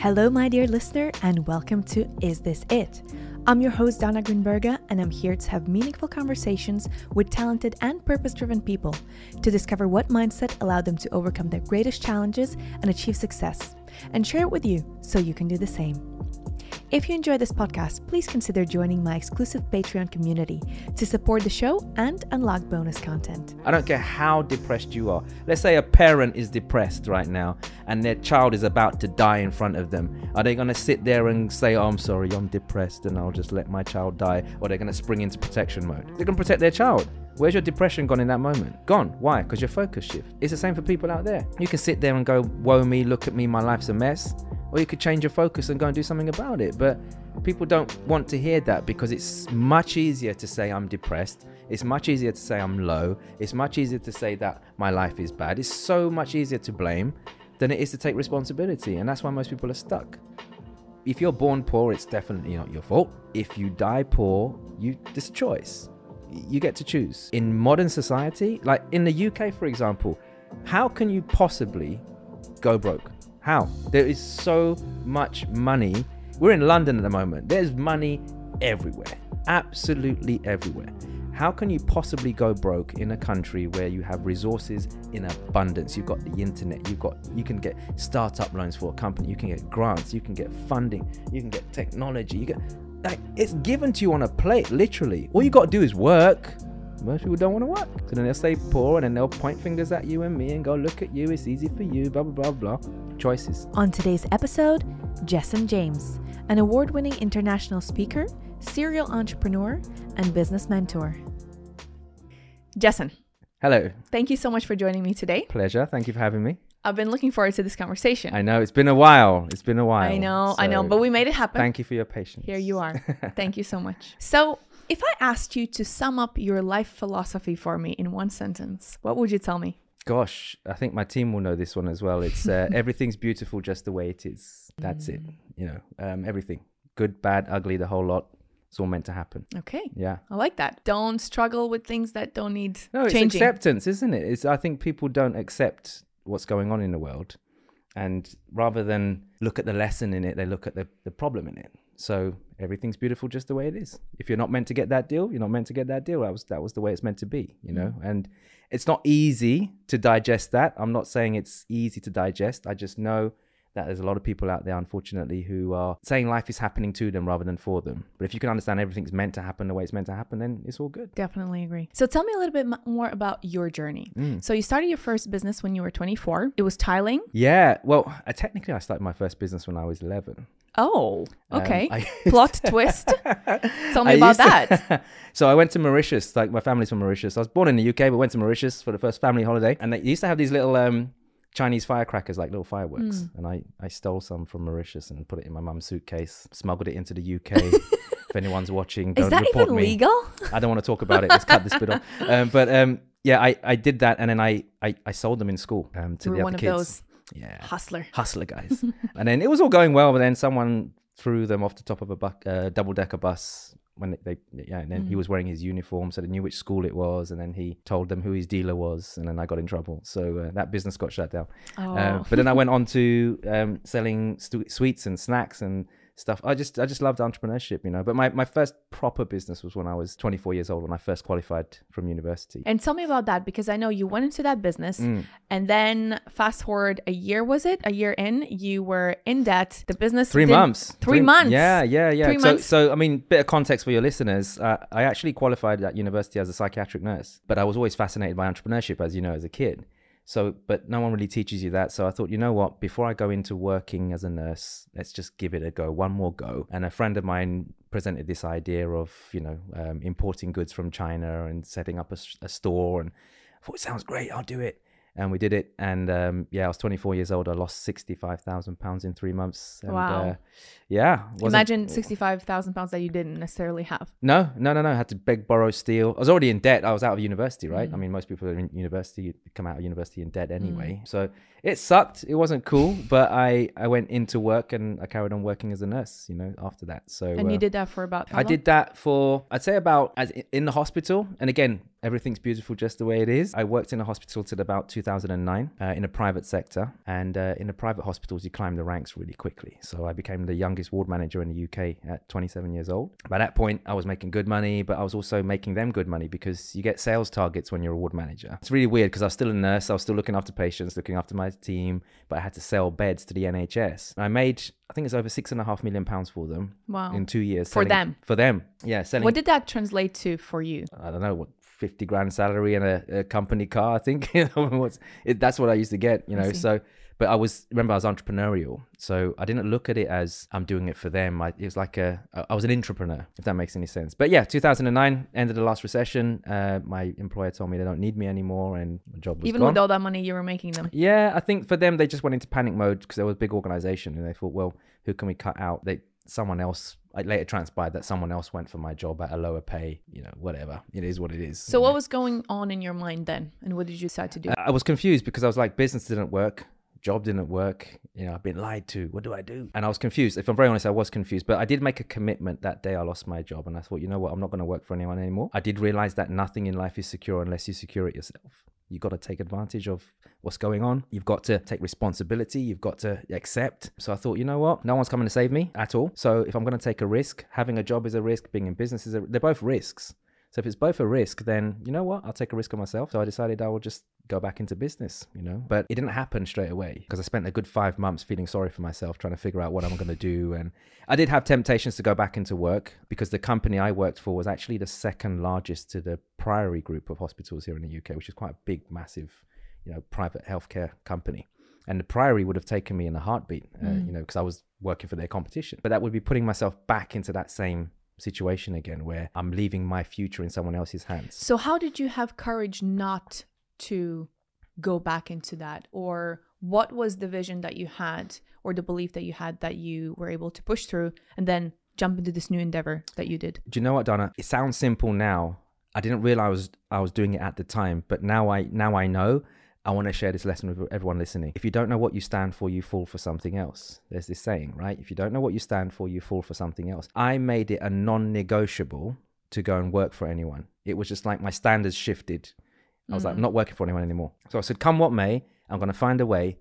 Hello, my dear listener, and welcome to Is This It? I'm your host, Dana Grinberga, and I'm here to have meaningful conversations with talented and purpose driven people to discover what mindset allowed them to overcome their greatest challenges and achieve success, and share it with you so you can do the same. If you enjoy this podcast, please consider joining my exclusive Patreon community to support the show and unlock bonus content. I don't care how depressed you are. Let's say a parent is depressed right now and their child is about to die in front of them. Are they going to sit there and say, Oh, I'm sorry, I'm depressed and I'll just let my child die? Or they're going to spring into protection mode? They're going to protect their child. Where's your depression gone in that moment? Gone. Why? Because your focus shift. It's the same for people out there. You can sit there and go, Woe me, look at me, my life's a mess or you could change your focus and go and do something about it. But people don't want to hear that because it's much easier to say I'm depressed. It's much easier to say I'm low. It's much easier to say that my life is bad. It's so much easier to blame than it is to take responsibility. And that's why most people are stuck. If you're born poor, it's definitely not your fault. If you die poor, you this choice. You get to choose. In modern society, like in the UK, for example, how can you possibly go broke? How? There is so much money. We're in London at the moment. There's money everywhere. Absolutely everywhere. How can you possibly go broke in a country where you have resources in abundance? You've got the internet, you've got you can get startup loans for a company, you can get grants, you can get funding, you can get technology, you get like it's given to you on a plate, literally. All you gotta do is work. Most people don't want to work. So then they'll stay poor and then they'll point fingers at you and me and go, look at you, it's easy for you, blah, blah, blah, blah. Choices. On today's episode, Jessen James, an award winning international speaker, serial entrepreneur, and business mentor. Jessen. Hello. Thank you so much for joining me today. Pleasure. Thank you for having me. I've been looking forward to this conversation. I know it's been a while. It's been a while. I know, so I know, but we made it happen. Thank you for your patience. Here you are. thank you so much. So, if I asked you to sum up your life philosophy for me in one sentence, what would you tell me? Gosh, I think my team will know this one as well. It's uh, everything's beautiful just the way it is. That's mm. it. You know, um, everything good, bad, ugly, the whole lot. It's all meant to happen. Okay. Yeah. I like that. Don't struggle with things that don't need no, it's changing. acceptance, isn't it? It's I think people don't accept what's going on in the world. And rather than look at the lesson in it, they look at the, the problem in it. So everything's beautiful just the way it is. If you're not meant to get that deal, you're not meant to get that deal. That was that was the way it's meant to be, you know. Mm. And it's not easy to digest that. I'm not saying it's easy to digest. I just know that there's a lot of people out there, unfortunately, who are saying life is happening to them rather than for them. But if you can understand everything's meant to happen the way it's meant to happen, then it's all good. Definitely agree. So tell me a little bit more about your journey. Mm. So you started your first business when you were 24. It was tiling. Yeah. Well, uh, technically, I started my first business when I was 11. Oh, um, okay. Um, Plot twist. Tell me I about that. To, so I went to Mauritius. Like my family's from Mauritius. I was born in the UK, but went to Mauritius for the first family holiday. And they used to have these little um, Chinese firecrackers, like little fireworks. Mm. And I, I stole some from Mauritius and put it in my mum's suitcase, smuggled it into the UK. if anyone's watching, don't Is that report even me. legal? I don't want to talk about it. Let's cut this bit off. Um, but um, yeah, I, I did that. And then I, I, I sold them in school um, to the other one kids. Of those yeah. Hustler. Hustler guys. and then it was all going well, but then someone threw them off the top of a bu- uh, double decker bus when they, they, yeah and then mm. he was wearing his uniform so they knew which school it was and then he told them who his dealer was and then i got in trouble so uh, that business got shut down oh. uh, but then i went on to um, selling st- sweets and snacks and stuff. I just I just loved entrepreneurship, you know. But my, my first proper business was when I was 24 years old when I first qualified from university. And tell me about that because I know you went into that business mm. and then fast forward a year was it? A year in, you were in debt. The business 3 months. Three, three, months. Yeah, yeah, yeah. Three so months. so I mean bit of context for your listeners. Uh, I actually qualified at university as a psychiatric nurse, but I was always fascinated by entrepreneurship as you know as a kid. So, but no one really teaches you that. So I thought, you know what? Before I go into working as a nurse, let's just give it a go, one more go. And a friend of mine presented this idea of, you know, um, importing goods from China and setting up a, a store. And I thought, it sounds great. I'll do it and we did it. And um, yeah, I was 24 years old. I lost 65,000 pounds in three months. And, wow. Uh, yeah. Imagine 65,000 pounds that you didn't necessarily have. No, no, no, no. I had to beg, borrow, steal. I was already in debt. I was out of university, right? Mm. I mean, most people are in university come out of university in debt anyway. Mm. So it sucked. It wasn't cool, but I I went into work and I carried on working as a nurse. You know, after that. So and uh, you did that for about. I did that for I'd say about as in the hospital. And again, everything's beautiful just the way it is. I worked in a hospital till about 2000 2009 uh, in a private sector. And uh, in the private hospitals, you climb the ranks really quickly. So I became the youngest ward manager in the UK at 27 years old. By that point, I was making good money, but I was also making them good money because you get sales targets when you're a ward manager. It's really weird because I was still a nurse. I was still looking after patients, looking after my team, but I had to sell beds to the NHS. I made, I think it's over six and a half million pounds for them Wow. in two years. For selling- them? For them. Yeah. Selling What did that translate to for you? I don't know what 50 grand salary and a, a company car. I think you know what's it, that's what I used to get. You know, so but I was remember I was entrepreneurial, so I didn't look at it as I'm doing it for them. I, it was like a I was an entrepreneur, if that makes any sense. But yeah, 2009 ended the last recession. Uh, my employer told me they don't need me anymore, and my job was Even gone. with all that money you were making them. Yeah, I think for them they just went into panic mode because they were a big organization and they thought, well, who can we cut out? They someone else. It later transpired that someone else went for my job at a lower pay. You know, whatever. It is what it is. So what know. was going on in your mind then? And what did you decide to do? I I was confused because I was like, business didn't work, job didn't work. You know, I've been lied to. What do I do? And I was confused. If I'm very honest, I was confused. But I did make a commitment that day I lost my job, and I thought, you know what, I'm not going to work for anyone anymore. I did realize that nothing in life is secure unless you secure it yourself. You got to take advantage of what's going on. You've got to take responsibility. You've got to accept. So I thought, you know what? No one's coming to save me at all. So if I'm going to take a risk, having a job is a risk, being in business is a, they're both risks. So if it's both a risk, then you know what? I'll take a risk on myself. So I decided I will just go back into business, you know. But it didn't happen straight away because I spent a good five months feeling sorry for myself, trying to figure out what I'm going to do. And I did have temptations to go back into work because the company I worked for was actually the second largest to the Priory group of hospitals here in the UK, which is quite a big, massive, you know, private healthcare company. And the Priory would have taken me in a heartbeat, uh, Mm. you know, because I was working for their competition. But that would be putting myself back into that same situation again where I'm leaving my future in someone else's hands. So how did you have courage not to go back into that or what was the vision that you had or the belief that you had that you were able to push through and then jump into this new endeavor that you did? Do you know what, Dana? It sounds simple now. I didn't realize I was, doing it at the time, but now I now I know. I want to share this lesson with everyone listening. If you don't know what you stand for, you fall for something else. There's this saying, right? If you don't know what you stand for, you fall for something else. I made it a non-negotiable to go and work for anyone. It was just like my standards shifted. I was like, mm. I'm not working for anyone anymore. So I said, come what may, I'm going to find a way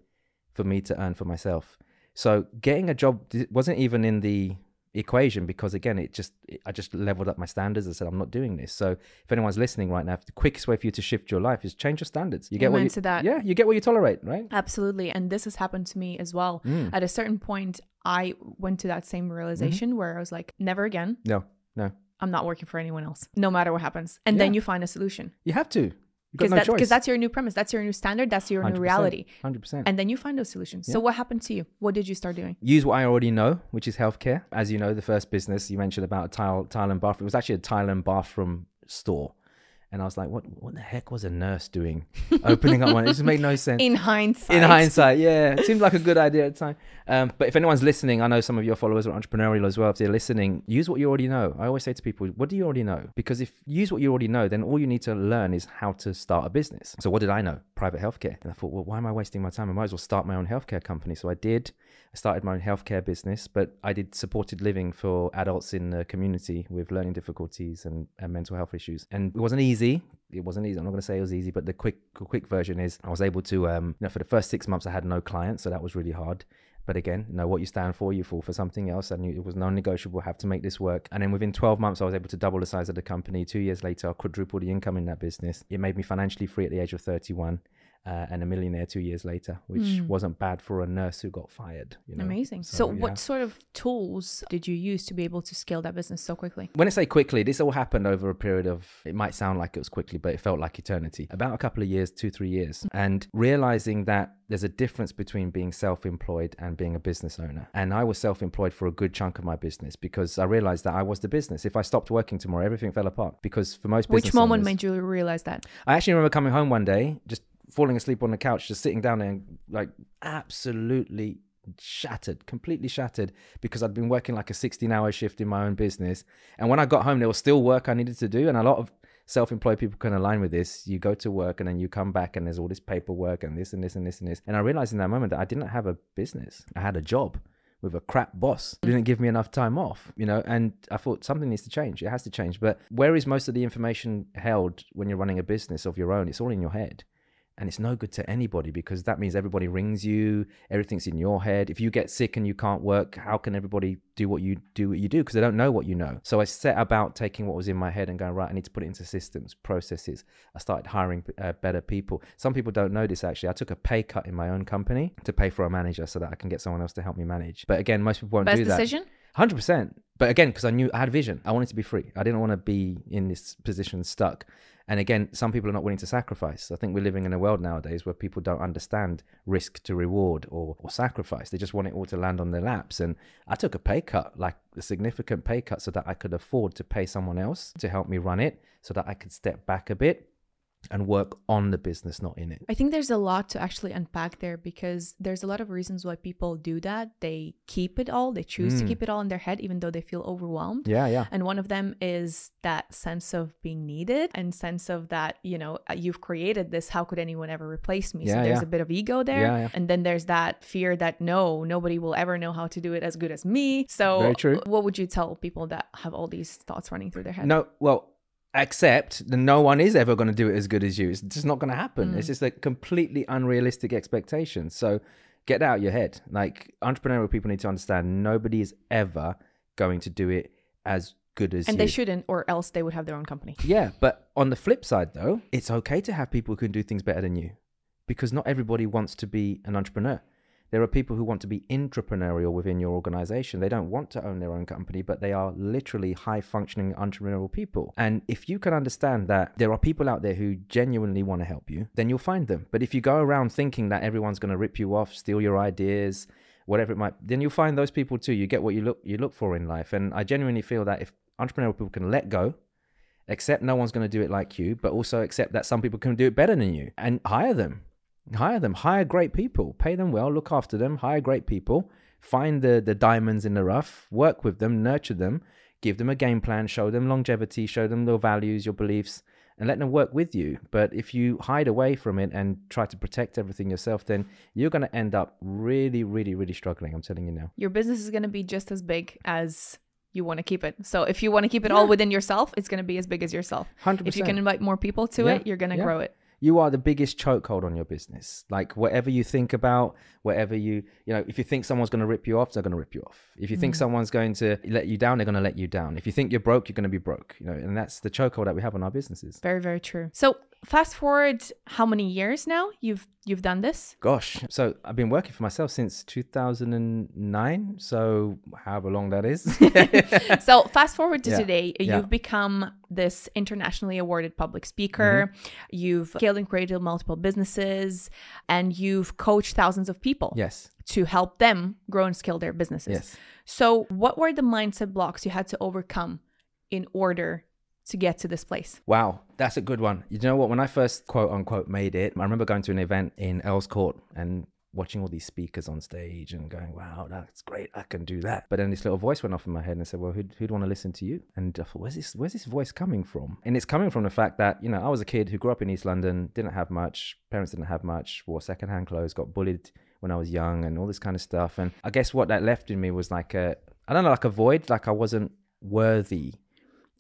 for me to earn for myself. So getting a job wasn't even in the equation because again, it just I just leveled up my standards. and said, I'm not doing this. So if anyone's listening right now, the quickest way for you to shift your life is change your standards. You get what you that. yeah, you get what you tolerate, right? Absolutely. And this has happened to me as well. Mm. At a certain point, I went to that same realization where I was like, never again. No, no, I'm not working for anyone else, no matter what happens. And then you find a solution. you have to. Because no that, choice. that's your new premise. That's your new standard. That's your new reality. Hundred percent. And then you find those solutions. So what happened to you? What did you start doing? use what I already know, which is healthcare. As you know, the first business you mentioned about a tile, tile and bathroom, it was actually a tile and bathroom store. And I was like, what, what the heck was a nurse doing? Opening up one. It just made no sense. In hindsight. In hindsight, yeah, it seemed like a good idea at the time. Um, but if anyone's listening, I know some of your followers are entrepreneurial as well. If they're listening, use what you already know. I always say to people, what do you already know? Because if you use what you already know, then all you need to learn is how to start a business. So what did I know? Private healthcare. And I thought, well, why am I wasting my time? I might as well start my own healthcare company. So I did. I started my own healthcare business, but I did supported living for adults in the community with learning difficulties and, and mental health issues. And it wasn't easy. It wasn't easy. I'm not going to say it was easy, but the quick quick version is I was able to, um, you know, for the first six months I had no clients, so that was really hard. But again, know what you stand for, you fall for something else. I knew it was non-negotiable, have to make this work. And then within 12 months, I was able to double the size of the company. Two years later, I quadrupled the income in that business. It made me financially free at the age of 31. Uh, and a millionaire two years later, which Mm. wasn't bad for a nurse who got fired. You know? Amazing. So, So, yeah. what sort of tools did you use to be able to scale that business so quickly? When I say quickly, this all happened over a period of, it might sound like it was quickly, but it felt like eternity. About a couple of years, two, three years. And realizing that there's a difference between being self employed and being a business owner. And I was self employed for a good chunk of my business because I realized that I was the business. If I stopped working tomorrow, everything fell apart. Because for most Which moment owners- made you realize that? I actually remember coming home one day, just falling asleep on the couch, just sitting down there and like absolutely shattered, completely shattered because I'd been working like a 16 hour shift in my own business. And when I got home, there was still work I needed to do. And a lot of self employed people can align with this. You go to work and then you come back and there's all this paperwork and this and this and this and this. And I realized in that moment that I didn't have a business, I had a job. With a crap boss, didn't give me enough time off, you know, and I thought something needs to change. It has to change. But where is most of the information held when you're running a business of your own? It's all in your head and it's no good to anybody because that means everybody rings you everything's in your head. If you get sick and you can't work how can everybody do what you do what you do? Because they don't know what you know. So i set about taking what was in my head and going right i need to put it into systems processes. I started hiring uh, better people. Some people don't know this actually. I took a pay cut in my own company to pay for a manager so that i can get someone else to help me manage. But again most people won't Best do that. decision? Hundred percent. But again, because I knew I had vision, I wanted to be free. I didn't want to be in this position stuck. And again, some people are not willing to sacrifice. I think we're living in a world nowadays where people don't understand risk to reward or, or sacrifice. They just want it all to land on their laps. And I took a pay cut, like a significant pay cut, so that I could afford to pay someone else to help me run it, so that I could step back a bit and work on the business, not in it. I think there's a lot to actually unpack there because there's a lot of reasons why people do that. They keep it all, they choose to Mm. keep it all in their head, even though they feel overwhelmed. Yeah, yeah. And one of them is that sense of being needed and sense of that, you know, uh, you've created this. How could anyone ever replace me? Yeah, so there's yeah. a bit of ego there. Yeah, yeah. And then there's that fear that no, nobody will ever know how to do it as good as me. So, what would you tell people that have all these thoughts running through their head? No, well, accept that no one is ever going to do it as good as you. It's just not going to happen. It's mm. just a completely unrealistic expectation. So get that out your head. Like entrepreneurial people need to understand nobody is ever going to do it as good as you And you. they shouldn't, or else they would have their own company. Yeah, but on the flip side, though, it's okay to have people who can do things better than you because not everybody wants to be an entrepreneur. There are people who want to be intrapreneurial within your organization. They don't want to own their own company, but they are literally high functioning entrepreneurial people. And if you can understand that there are people out there who genuinely want to help you, then you'll find them. But if you go around thinking that everyone's going to rip you off, steal your ideas, whatever it might, then you'll find those people too. You get what you look you look for in life. And I genuinely feel that if entrepreneurial people can let go accept no one's going to do it like you, but also accept that some people can do it better than you and hire them. Hire them, hire great people, pay them well, look after them, hire great people, find the, the diamonds in the rough, work with them, nurture them, give them a game plan, show them longevity, show them your values, your beliefs, and let them work with you. But if you hide away from it and try to protect everything yourself, then you're going to end up really, really, really struggling. I'm telling you now. Your business is going to be just as big as you want to keep it. So if you want to keep it all within yourself, it's going to be as big as yourself. 100%. If you can invite more people to Yeah, it, you're going to yeah. grow it. You are the biggest chokehold on your business. Like whatever you think about, whatever you, you know, if you think someone's going to rip you off, they're going to rip you off. If you think mm. someone's going to let you down, they're going to let you down. If you think you're broke, you're going to be broke. You know, and that's the chokehold that we have on our businesses. Very, very true. So fast forward how many years now you've you've done this? Gosh, so I've been working for myself since 2009. So however long that is. so fast forward to Yeah, today, you've become this internationally awarded public speaker. Mm-hmm. You've scaled and created multiple businesses, and you've coached thousands of people yes, to help them grow and scale their businesses. yes. So, what were the mindset blocks you had to overcome in order to get to this place? Wow, that's a good one. You know what? When I first quote unquote made it, I remember going to an event in Earls Court and watching all these speakers on stage and going, wow, that's great. I can do that. But then this little voice went off in my head and said, well, who'd, who'd want to listen to you? And I thought, where's this, where's this voice coming from? And it's coming from the fact that, you know, I was a kid who grew up in East London, didn't have much, parents didn't have much, wore secondhand clothes, got bullied when I was young and all this kind of stuff. And I guess what that left in me was like a, I don't know, like a void, like I wasn't worthy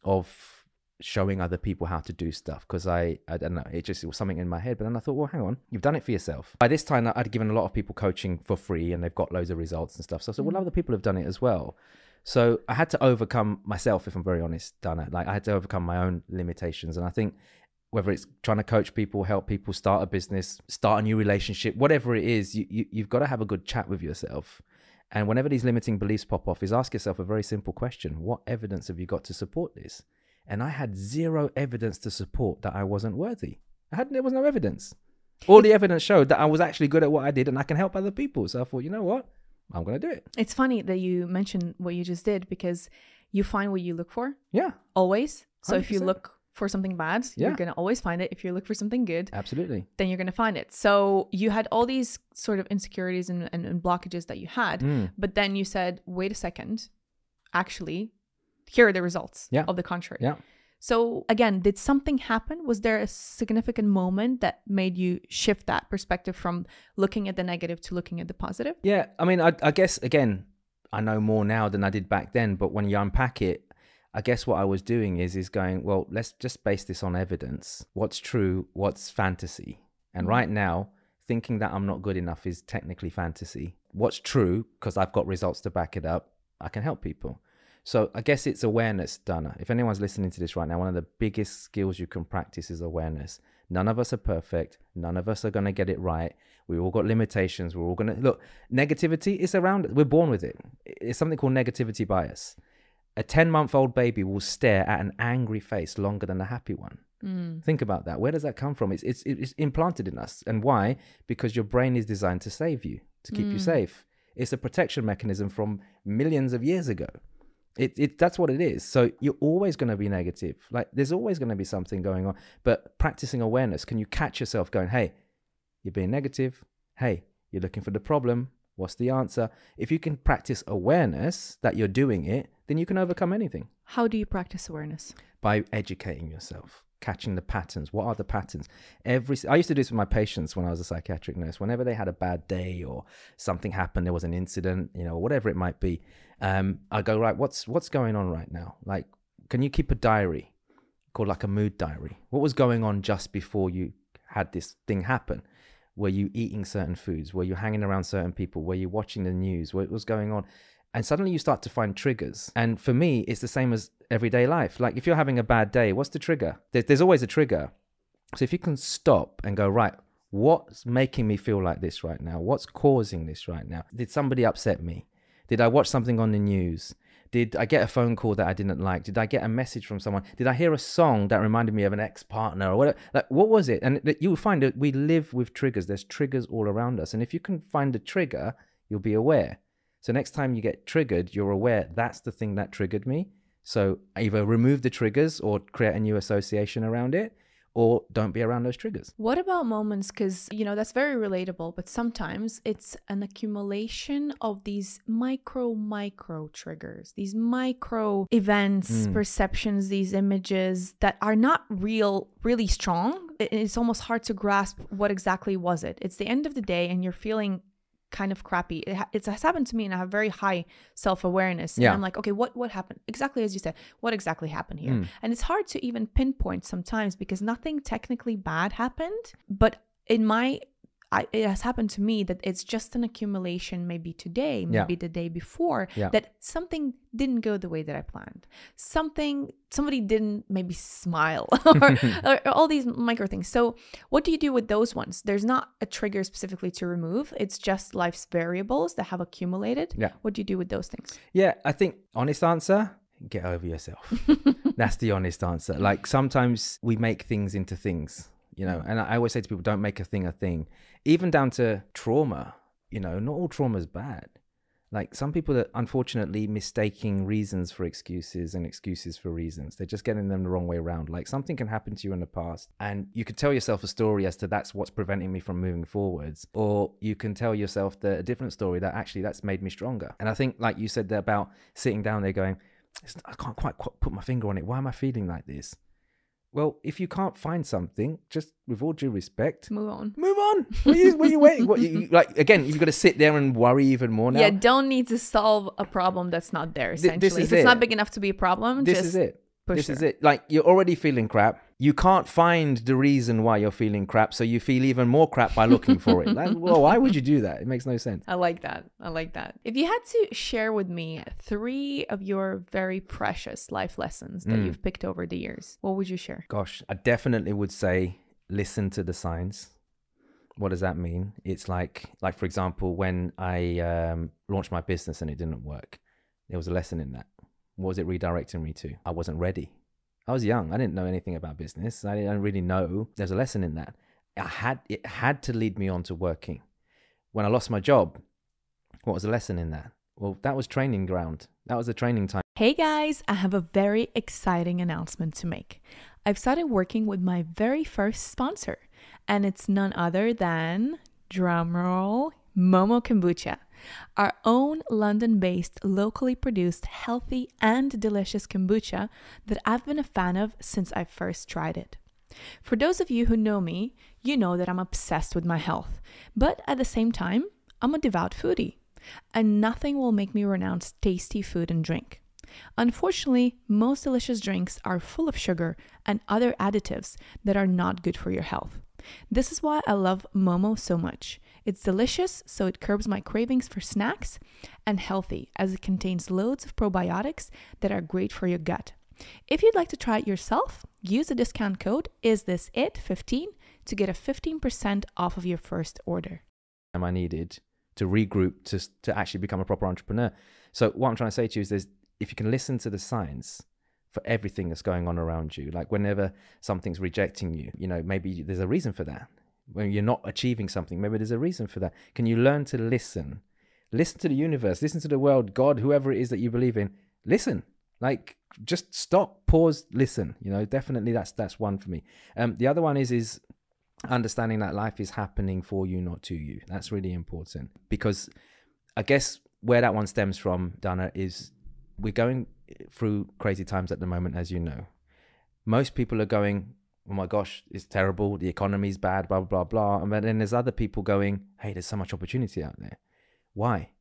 of showing other people how to do stuff because I, I don't know, it just it was something in my head. But then I thought, well, hang on, you've done it for yourself. By this time, I'd given a lot of people coaching for free and they've got loads of results and stuff. So I said, well, mm. other people have done it as well. So I had to overcome myself, if I'm very honest, Dana. Like I had to overcome my own limitations. And I think whether it's trying to coach people, help people start a business, start a new relationship, whatever it is, you, you, you've got to have a good chat with yourself. And whenever these limiting beliefs pop off, is ask yourself a very simple question What evidence have you got to support this? And I had zero evidence to support that I wasn't worthy. I had there was no evidence. All the evidence showed that I was actually good at what I did and I can help other people. So I thought, you know what? I'm gonna do it. It's funny that you mentioned what you just did because you find what you look for Yeah, always. So if you look for something bad, you're going to always find it. If you look for something good, absolutely. then you're going to find it. So you had all these sort of insecurities and, and, and blockages that you had, Mm. but then you said, wait a second, actually, here are the results Yeah. of the contrary. Yeah. So again, did something happen? Was there a significant moment that made you shift that perspective from looking at the negative to looking at the positive? Yeah, I mean, I, I guess again, I know more now than I did back then. But when you unpack it, I guess what I was doing is is going, well, let's just base this on evidence. What's true? What's fantasy? And Mm. right now, thinking that I'm not good enough is technically fantasy. What's true, because I've got results to back it up, I can help people. So I guess it's awareness, Dana. If anyone's listening to this right now, one of the biggest skills you can practice is awareness. None of us are perfect. None of us are going to get it right. We all got limitations. We're all going to look. Negativity is around. We're born with it. It's something called negativity bias. A 10 month old baby will stare at an angry face longer than a happy one. Mm. Think about that. Where does that come from? It's, it's, it's implanted in us. And why? Because your brain is designed to save you, to keep you Mm. safe. It's a protection mechanism from millions of years ago. It, it that's what it is. So you're always going to be negative. Like there's always going to be something going on. But practicing awareness, can you catch yourself going, "Hey, you're being negative. Hey, you're looking for the problem. What's the answer?" If you can practice awareness that you're doing it, then you can overcome anything How do you practice awareness? by educating yourself, catching the patterns. What are the patterns? Every I used to do this with my patients when I was a psychiatric nurse. Whenever they had a bad day or something happened, there was an incident, you know, whatever it might be. Um, I go right. What's what's going on right now? Like, can you keep a diary called like a mood diary? What was going on just before you had this thing happen? Were you eating certain foods? Were you hanging around certain people? Were you watching the news? What was going on? And suddenly you start to find triggers. And for me, it's the same as everyday life. Like if you're having a bad day, what's the trigger? There's, there's always a trigger. So if you can stop and go, right, what's making me feel like this right now? What's causing this right now? Did somebody upset me? Did I watch something on the news? Did I get a phone call that I didn't like? Did I get a message from someone? Did I hear a song that reminded me of an ex partner or whatever? Like, what was it? And you'll find that we live with triggers. There's triggers all around us. And if you can find the trigger, you'll be aware. So next time you get triggered, you're aware that's the thing that triggered me. So either remove the triggers or create a new association around it, or don't be around those triggers. What about moments? Because, you know, that's very relatable, but sometimes it's an accumulation of these micro, micro triggers, these micro events, Mm. perceptions, these images that are not real, really strong. It's almost hard to grasp what exactly was it. It's the end of the day and you're feeling kind of crappy. It ha- it's has happened to me and I have very high self-awareness. Yeah. And I'm like, okay, what what happened? Exactly as you said, what exactly happened here? Mm. And it's hard to even pinpoint sometimes because nothing technically bad happened. But in my, I, it has happened to me that it's just an accumulation, maybe today, Yeah. maybe the day before, Yeah. that something didn't go the way that I planned. Something, somebody didn't maybe smile or, or all these micro things. So, what do you do with those ones? There's not a trigger specifically to remove, it's just life's variables that have accumulated. Yeah. What do you do with those things? Yeah, I think honest answer, get over yourself. That's the honest answer. Like sometimes we make things into things, you know, and I always say to people, don't make a thing a thing. Even down to trauma, you know, not all trauma is bad. Like some people are unfortunately mistaking reasons for excuses and excuses for reasons. They're just getting them the wrong way around. Like something can happen to you in the past and you could tell yourself a story as to that's what's preventing me from moving forwards. Or you can tell yourself the, a different story that actually that's made me stronger. And I think like you said there about sitting down there going, I can't quite put my finger on it. Why am I feeling like this? Well, if you can't find something, just with all due respect, Move on. move on. What are you, what are you waiting? What, you, like again, you've got to sit there and worry even more now. Yeah, don't need to solve a problem that's not there. Th- Essentially, is if it's not big enough to be a problem, this is it. push This is it. Like you're already feeling crap. You can't find the reason why you're feeling crap, so you feel even more crap by looking for it. Like, well, why would you do that? It makes no sense. I like that. I like that. If you had to share with me three of your very precious life lessons that Mm. you've picked over the years, what would you share? Gosh, I definitely would say listen to the signs. What does that mean? It's like, like for example, when I um, launched my business and it didn't work, there was a lesson in that. What was it redirecting me to? I wasn't ready. I was young. I didn't know anything about business. I didn't really know. There's a lesson in that. I had it had to lead me on to working. When I lost my job, what was the lesson in that? Well, that was training ground. That was the training time. Hey guys, I have a very exciting announcement to make. I've started working with my very first sponsor, and it's none other than, drumroll, Momo Kombucha, our own London based, locally produced, healthy, and delicious kombucha that I've been a fan of since I first tried it. For those of you who know me, you know that I'm obsessed with my health, but at the same time, I'm a devout foodie, and nothing will make me renounce tasty food and drink. Unfortunately, most delicious drinks are full of sugar and other additives that are not good for your health. This is why I love Momo so much. It's delicious, so it curbs my cravings for snacks, and healthy, as it contains loads of probiotics that are great for your gut. If you'd like to try it yourself, use the discount code is this it 15 to get a 15% off of your first order. Am I needed to regroup to to actually become a proper entrepreneur? So what I'm trying to say to you is, if you can listen to the signs for everything that's going on around you, like whenever something's rejecting you, you know, maybe there's a reason for that. When you're not achieving something, maybe there's a reason for that. Can you learn to listen? Listen to the universe, listen to the world, God, whoever it is that you believe in. Listen, like just stop, pause, listen. You know, definitely that's that's one for me. Um, the other one is is understanding that life is happening for you, not to you. That's really important because I guess where that one stems from, Dana, is we're going through crazy times at the moment, as you know. Most people are going, oh my gosh, it's terrible. The economy's bad, blah, blah, blah, blah. And then there's other people going, hey, there's so much opportunity out there. Why?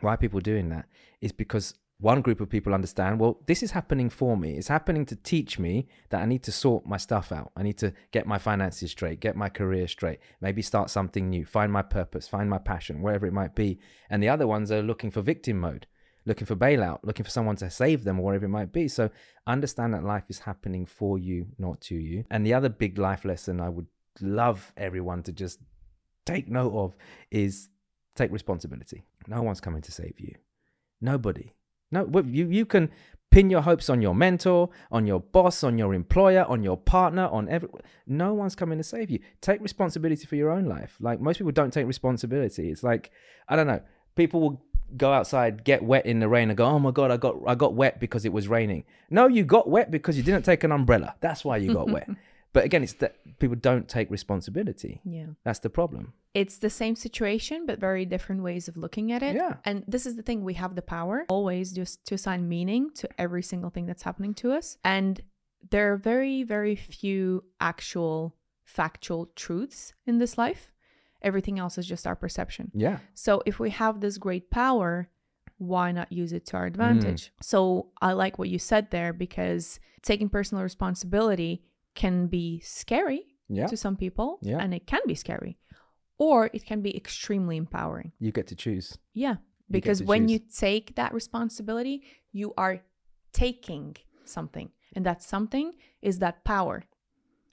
Why are people doing that? Is because one group of people understand, well, this is happening for me. It's happening to teach me that I need to sort my stuff out. I need to get my finances straight, get my career straight, maybe start something new, find my purpose, find my passion, wherever it might be. And the other ones are looking for victim mode, looking for bailout, looking for someone to save them or whatever it might be. So understand that life is happening for you, not to you. And the other big life lesson I would love everyone to just take note of is take responsibility. No one's coming to save you. Nobody. No, you you can pin your hopes on your mentor, on your boss, on your employer, on your partner, on every. No one's coming to save you. Take responsibility for your own life. Like most people don't take responsibility. It's like I don't know. People will go outside, get wet in the rain, and go, "Oh my god, I got I got wet because it was raining." No, you got wet because you didn't take an umbrella. That's why you got wet. But again, it's that people don't take responsibility. Yeah. That's the problem. It's the same situation, but very different ways of looking at it. Yeah. And this is the thing we have the power always just to assign meaning to every single thing that's happening to us. And there are very, very few actual factual truths in this life. Everything else is just our perception. Yeah. So if we have this great power, why not use it to our advantage? Mm. So I like what you said there because taking personal responsibility can be scary Yeah. to some people Yeah. and it can be scary or it can be extremely empowering You get to choose. yeah because to when choose. you take that responsibility you are taking something and that something is that power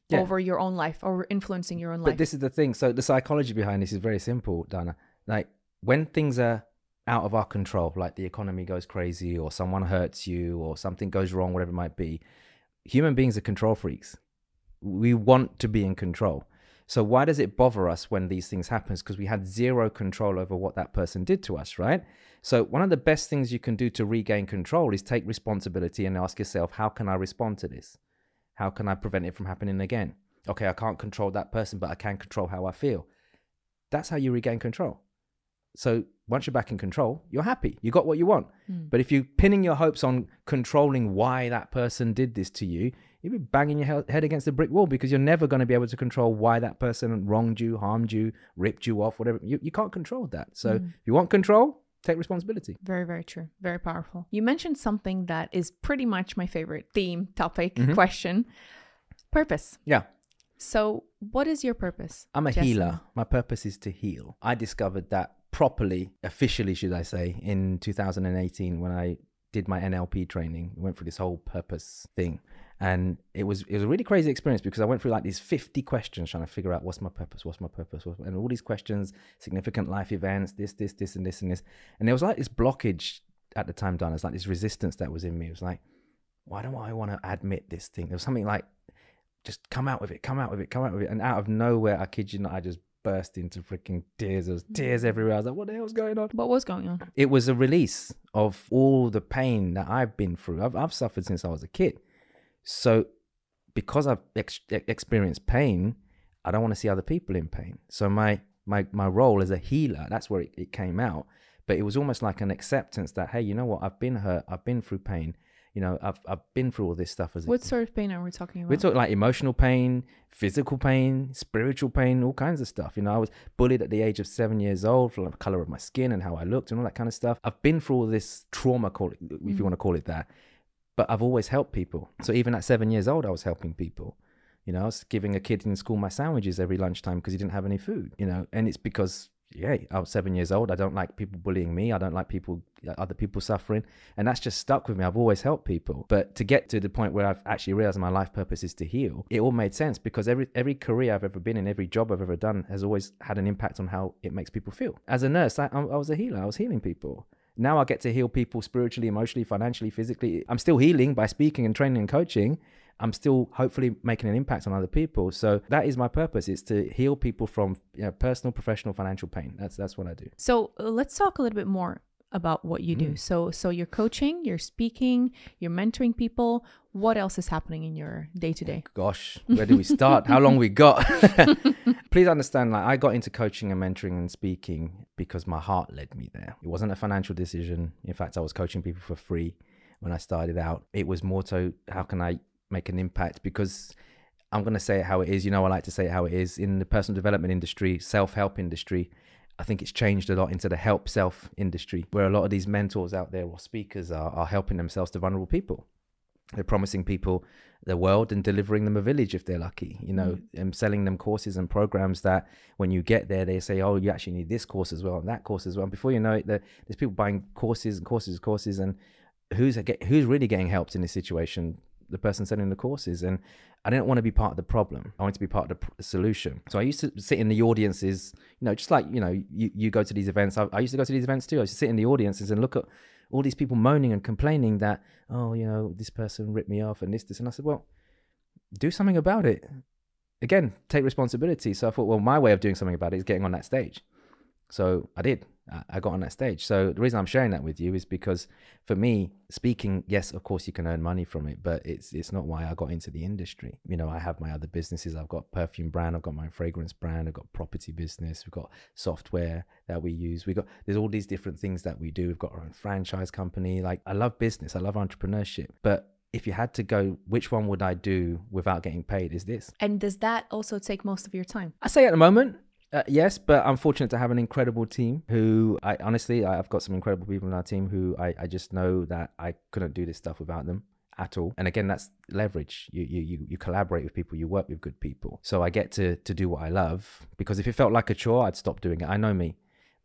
Yeah. over your own life or influencing your own But life this is the thing. So the psychology behind this is very simple, Dana. Like when things are out of our control, like the economy goes crazy or someone hurts you or something goes wrong, whatever it might be, human beings are control freaks. We want to be in control. So why does it bother us when these things happen? Because we had zero control over what that person did to us, right? So one of the best things you can do to regain control is take responsibility and ask yourself, how can I respond to this? How can I prevent it from happening again? Okay, I can't control that person, but I can control how I feel. That's how you regain control. So once you're back in control, you're happy. You got what you want. Mm. But if you're pinning your hopes on controlling why that person did this to you, you'll be banging your head against the brick wall because you're never going to be able to control why that person wronged you, harmed you, ripped you off, whatever. You, you can't control that. So Mm. if you want control, take responsibility. Very, very true. Very powerful. You mentioned something that is pretty much my favorite theme, topic, Mhm. question purpose. Yeah. So, what is your purpose? I'm a healer. My purpose is to heal. I discovered that properly, officially, should I say, in 2018 when I did my NLP training. I went through this whole purpose thing. And it was it was a really crazy experience because I went through like these 50 questions trying to figure out what's my purpose, what's my purpose, what's and all these questions, significant life events, this, this, this, and this, and this. And there was like this blockage at the time done. It's like this resistance that was in me. It was like, why don't I want to admit this thing? There was something like just come out with it, come out with it, come out with it. And out of nowhere, I kid you not, I just burst into freaking tears. There was tears everywhere. I was like, what the hell's going on? What was going on? It was a release of all the pain that I've been through. I've, I've suffered since I was a kid. So because I've ex- experienced pain, I don't want to see other people in pain. So my, my, my role as a healer, that's where it, it came out. But it was almost like an acceptance that, hey, you know what? I've been hurt. I've been through pain. You know, I've, I've been through all this stuff as a What sort of pain are we talking about? we're talking like emotional pain, physical pain, spiritual pain, all kinds of stuff. You know, I was bullied at the age of seven years old for the color of my skin and how I looked and all that kind of stuff. I've been through all this trauma, call it, if Mm. you want to call it that. But I've always helped people. So even at seven years old, I was helping people. You know, I was giving a kid in school my sandwiches every lunchtime because he didn't have any food. You know, and it's because yeah, I was seven years old. I don't like people bullying me. I don't like people, uh, other people suffering, and that's just stuck with me. I've always helped people, but to get to the point where I've actually realized my life purpose is to heal, it all made sense because every every career I've ever been in, every job I've ever done, has always had an impact on how it makes people feel. As a nurse, I, I was a healer. I was healing people. Now I get to heal people spiritually, emotionally, financially, physically. I'm still healing by speaking and training and coaching, I'm still hopefully making an impact on other people. So that is my purpose. It's to heal people from you know, personal, professional, financial pain. That's that's what I do. So uh, let's talk a little bit more about what you do. Mm. So so you're coaching, you're speaking, you're mentoring people. What else is happening in your day to day? Gosh, where do we start? How long we got? Please understand like I got into coaching and mentoring and speaking because my heart led me there. It wasn't a financial decision. In fact, I was coaching people for free when I started out. It was more so how can I make an impact because I'm going to say it how it is. You know, I like to say it how it is. In the personal development industry, self help industry, I think it's changed a lot into the help self industry, where a lot of these mentors out there or speakers are, are helping themselves to vulnerable people. They're promising people the world and delivering them a village if they're lucky, you know, mm. and selling them courses and programs that when you get there, they say, oh, you actually need this course as well and that course as well. And before you know it, there's people buying courses and courses and courses. And who's, who's really getting helped in this situation? The person selling the courses and I didn't want to be part of the problem. I wanted to be part of the solution. So I used to sit in the audiences, you know, just like, you know, you, you go to these events. I, I used to go to these events too. I used to sit in the audiences and look at all these people moaning and complaining that, oh, you know, this person ripped me off and this, this. And I said, well, do something about it. Again, take responsibility. So I thought, well, my way of doing something about it is getting on that stage. So I did. I got on that stage. So the reason I'm sharing that with you is because for me, speaking, yes, of course you can earn money from it, but it's it's not why I got into the industry. You know, I have my other businesses. I've got perfume brand, I've got my fragrance brand, I've got property business, we've got software that we use. We got there's all these different things that we do. We've got our own franchise company. Like I love business, I love entrepreneurship, but if you had to go, which one would I do without getting paid? Is this? And does that also take most of your time? I say at the moment, uh, yes, but I'm fortunate to have an incredible team who I honestly, I've got some incredible people in our team who I, I just know that I couldn't do this stuff without them at all. And again, that's leverage. You, you you you collaborate with people, you work with good people. So I get to to do what I love because if it felt like a chore, I'd stop doing it. I know me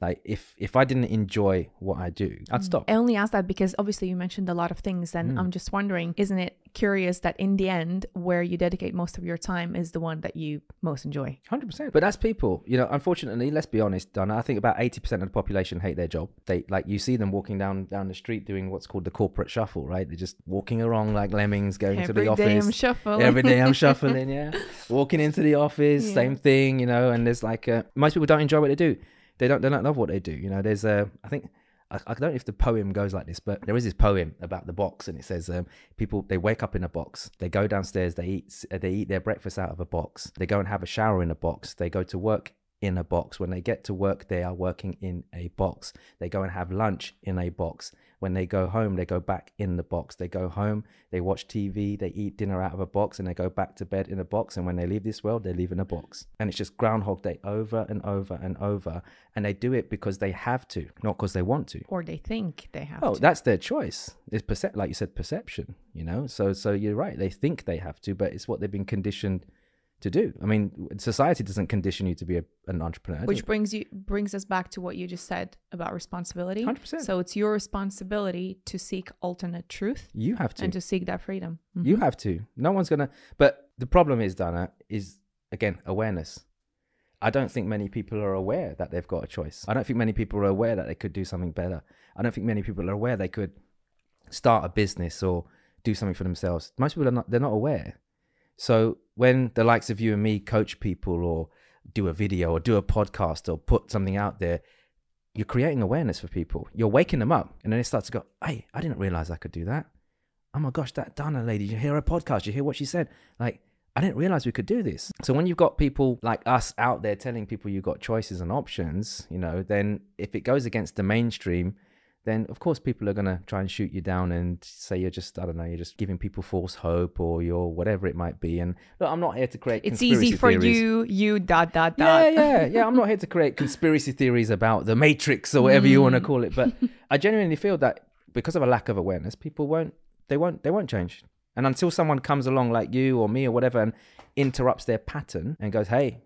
like if if i didn't enjoy what i do i'd stop. I only ask that because obviously you mentioned a lot of things and mm. i'm just wondering isn't it curious that in the end where you dedicate most of your time is the one that you most enjoy? 100% but that's people. You know unfortunately let's be honest Dana i think about 80% of the population hate their job. They like you see them walking down down the street doing what's called the corporate shuffle right? They're just walking along like lemmings going every to the office Every day I'm shuffling. every day i'm shuffling yeah. Walking into the office yeah. same thing you know and there's like uh, most people don't enjoy what they do they don't they don't love what they do. You know, there's a I think I, I don't know if the poem goes like this, but there is this poem about the box, and it says um, people they wake up in a box, they go downstairs, they eat they eat their breakfast out of a box, they go and have a shower in a box, they go to work in a box. When they get to work, they are working in a box. They go and have lunch in a box. When they go home, they go back in the box. They go home, they watch TV, they eat dinner out of a box, and they go back to bed in a box. And when they leave this world, they leave in a box. And it's just Groundhog Day over and over and over. And they do it because they have to, not because they want to. Or they think they have oh, to. that's their choice. It's percep- like you said, perception, you know? So, so you're right. They think they have to, but it's what they've been conditioned – to do. I mean, society doesn't condition you to be a, an entrepreneur. Which brings you brings us back to what you just said about responsibility. 100%. So it's your responsibility to seek alternate truth. You have to. And to seek that freedom. Mm-hmm. You have to. No one's going to but the problem is Dana is again awareness. I don't think many people are aware that they've got a choice. I don't think many people are aware that they could do something better. I don't think many people are aware they could start a business or do something for themselves. Most people are not they're not aware. So when the likes of you and me coach people or do a video or do a podcast or put something out there, you're creating awareness for people. You're waking them up. And then they start to go, hey, I didn't realize I could do that. Oh my gosh, that Dana lady, you hear her podcast, you hear what she said. Like, I didn't realize we could do this. So when you've got people like us out there telling people you've got choices and options, you know, then if it goes against the mainstream, then of course people are going to try and shoot you down and say you're just i don't know you're just giving people false hope or you're whatever it might be and look i'm not here to create conspiracy. it's easy for theories. you you dot dot dot yeah yeah yeah i'm not here to create conspiracy theories about the matrix or whatever mm. you want to call it but i genuinely feel that because of a lack of awareness people won't they won't they won't change And until someone comes along like you or me or whatever and interrupts their pattern and goes, "Hey,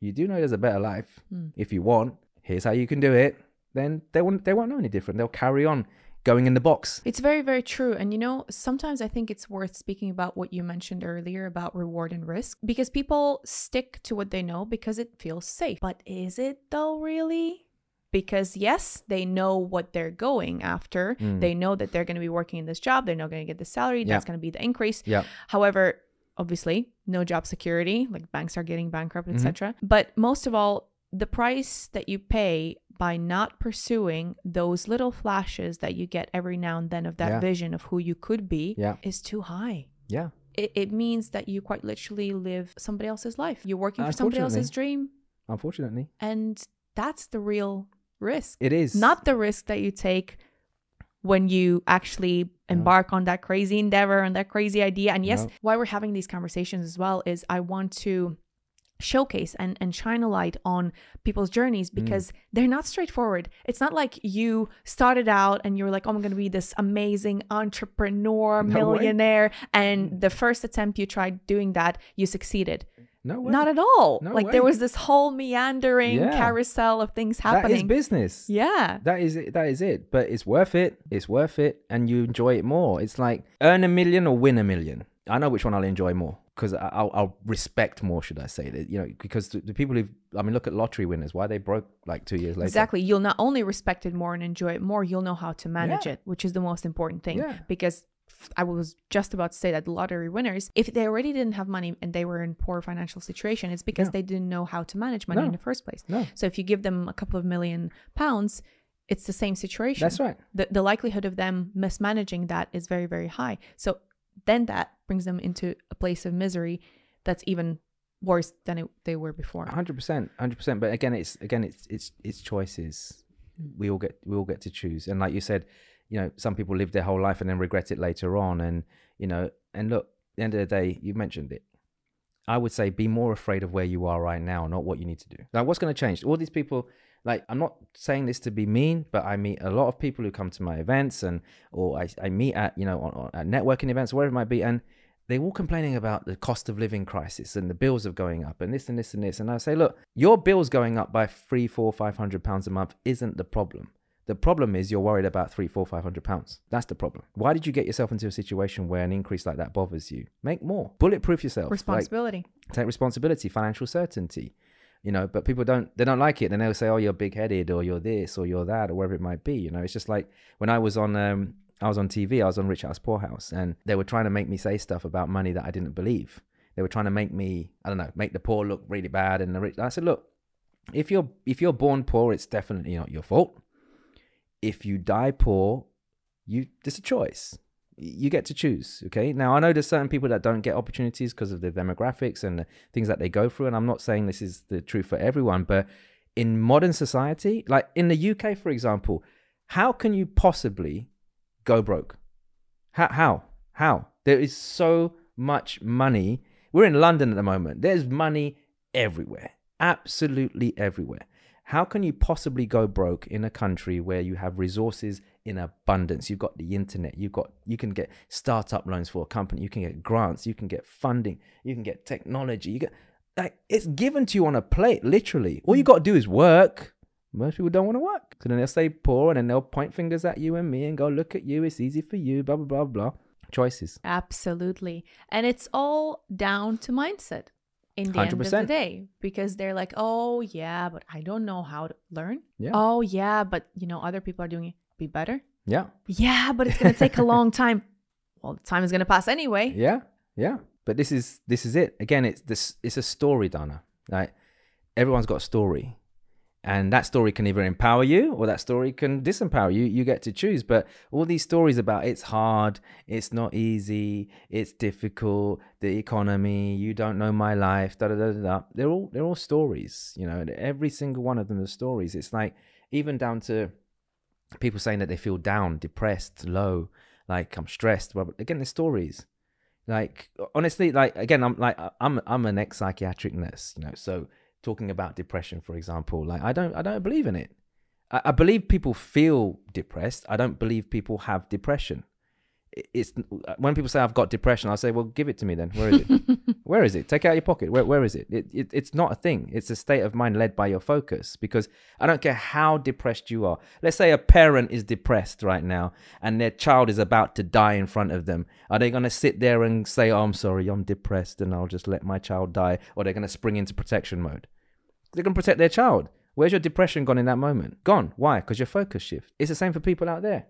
you do know there's a better life Mm. if you want. Here's how you can do it." Then they won't they won't know any different. They'll carry on going in the box. It's very, very true. And you know, sometimes I think it's worth speaking about what you mentioned earlier about reward and risk because people stick to what they know because it feels safe. But is it though, really? Because yes, they know what they're going after. Mm. They know that they're going to be working in this job. They're not going to get the salary. Yeah. That's going to be the increase. Yeah. However, obviously, no job security, like banks are getting bankrupt, etc. But most of all, the price that you pay by not pursuing those little flashes that you get every now and then of that Yeah. vision of who you could be Yeah. is too high. Yeah. It, it means that you quite literally live somebody else's life. You're working for somebody else's dream, Unfortunately, and that's the real risk. it is Not the risk that you take when you actually embark on that crazy endeavor and that crazy idea. And yes, No. why we're having these conversations as well is I want to showcase and, and shine a light on people's journeys hmm. because they're not straightforward. It's not like you started out and you're like, oh, I'm going to be this amazing entrepreneur, No way. millionaire. And hmm. the first attempt you tried doing that, you succeeded. no way. Not at all. No like there was this whole meandering Yeah. carousel of things happening. that is business. yeah. That is it. That is it. But it's worth it. It's worth it, and you enjoy it more. It's like earn a million or win a million. I know which one I'll enjoy more because I'll, I'll respect more, should I say? That you know, because the, the people who I mean, look at lottery winners. Why they broke like two years later? Exactly. You'll not only respect it more and enjoy it more, you'll know how to manage Yeah. it, which is the most important thing. Yeah. Because I was just about to say that lottery winners, if they already didn't have money and they were in poor financial situation, it's because they didn't know how to manage money No. in the first place. No, So if you give them a couple of million pounds, it's the same situation. that's right. The, the likelihood of them mismanaging that is very, very high. So then that brings them into a place of misery that's even worse than it, they were before. hundred percent, hundred percent. But again, it's again, it's it's it's choices. We all get we all get to choose, and like you said, you know, some people live their whole life and then regret it later on, and you know, and look, the end of the day, you mentioned it. I would say be more afraid of where you are right now, not what you need to do. Like, what's going to change? All these people, like, I'm not saying this to be mean, but I meet a lot of people who come to my events and, or I, I meet at, you know, on, on, at networking events, wherever it might be, and they're all complaining about the cost of living crisis and the bills are going up and this and this and this. And I say, look, your bills going up by three, four, five hundred pounds a month isn't the problem. The problem is you're worried about three, four, five hundred pounds. That's the problem. Why did you get yourself into a situation where an increase like that bothers you? Make more. Bulletproof yourself. Like, Responsibility. take responsibility, financial certainty. You know, but people don't they don't like it. Then they'll say, Oh, you're big headed or you're this or you're that or whatever it might be. You know, it's just like when I was on um I was on TV, I was on Rich House Poor House, and they were trying to make me say stuff about money that I didn't believe. They were trying to make me, I don't know, make the poor look really bad and the rich. I said, look, if you're if you're born poor, it's definitely not your fault. If you die poor, you it's a choice. You get to choose. Okay. Now I know there's certain people that don't get opportunities because of the demographics and the things that they go through, and I'm not saying this is the truth for everyone, but in modern society, like in the UK, for example, how can you possibly go broke? How? How? How? There is so much money. We're in London at the moment. There's money everywhere, absolutely everywhere. How can you possibly go broke in a country where you have resources in abundance? You've got the internet. You've got you can get startup loans for a company. You can get grants. You can get funding. You can get technology. You get like it's given to you on a plate, literally. All you got to do is work. Most people don't want to work. So then they'll say poor and then they'll point fingers at you and me and go, look at you, it's easy for you, blah, blah, blah, blah. Choices. Absolutely. And it's all down to mindset in the end of the day because they're like, oh, yeah, but I don't know how to learn. Yeah. Oh, yeah, but you know, other people are doing it. Be better. Yeah. Yeah, but it's going to take a long time. Well, the time is going to pass anyway. Yeah. Yeah. But this is this is it. Again, it's this it's a story, Dana. Like everyone's got a story. And that story can either empower you or that story can disempower you. You get to choose. But all these stories about it's hard, it's not easy, it's difficult, the economy, you don't know my life, da da da da. They're all they're all stories. You know, every single one of them is stories. It's like even down to people saying that they feel down, depressed, low, like I'm stressed. Well, again, they're stories. Like honestly, like again, I'm like I'm I'm an ex psychiatric nurse, you know. So talking about depression, for example, like I don't I don't believe in it. I, I believe people feel depressed. I don't believe people have depression. It's uh, when people say I've got depression, I say, well, give it to me then. Where is it? where is it? Take it out of your pocket. Where, where is it? It, it? It's not a thing. It's a state of mind led by your focus. Because I don't care how depressed you are. Let's say a parent is depressed right now and their child is about to die in front of them. Are they going to sit there and say, oh, I'm sorry, I'm depressed and I'll just let my child die? Or they're going to spring into protection mode? They're going to protect their child. Where's your depression gone in that moment? Gone. Why? Because your focus shift. It's the same for people out there.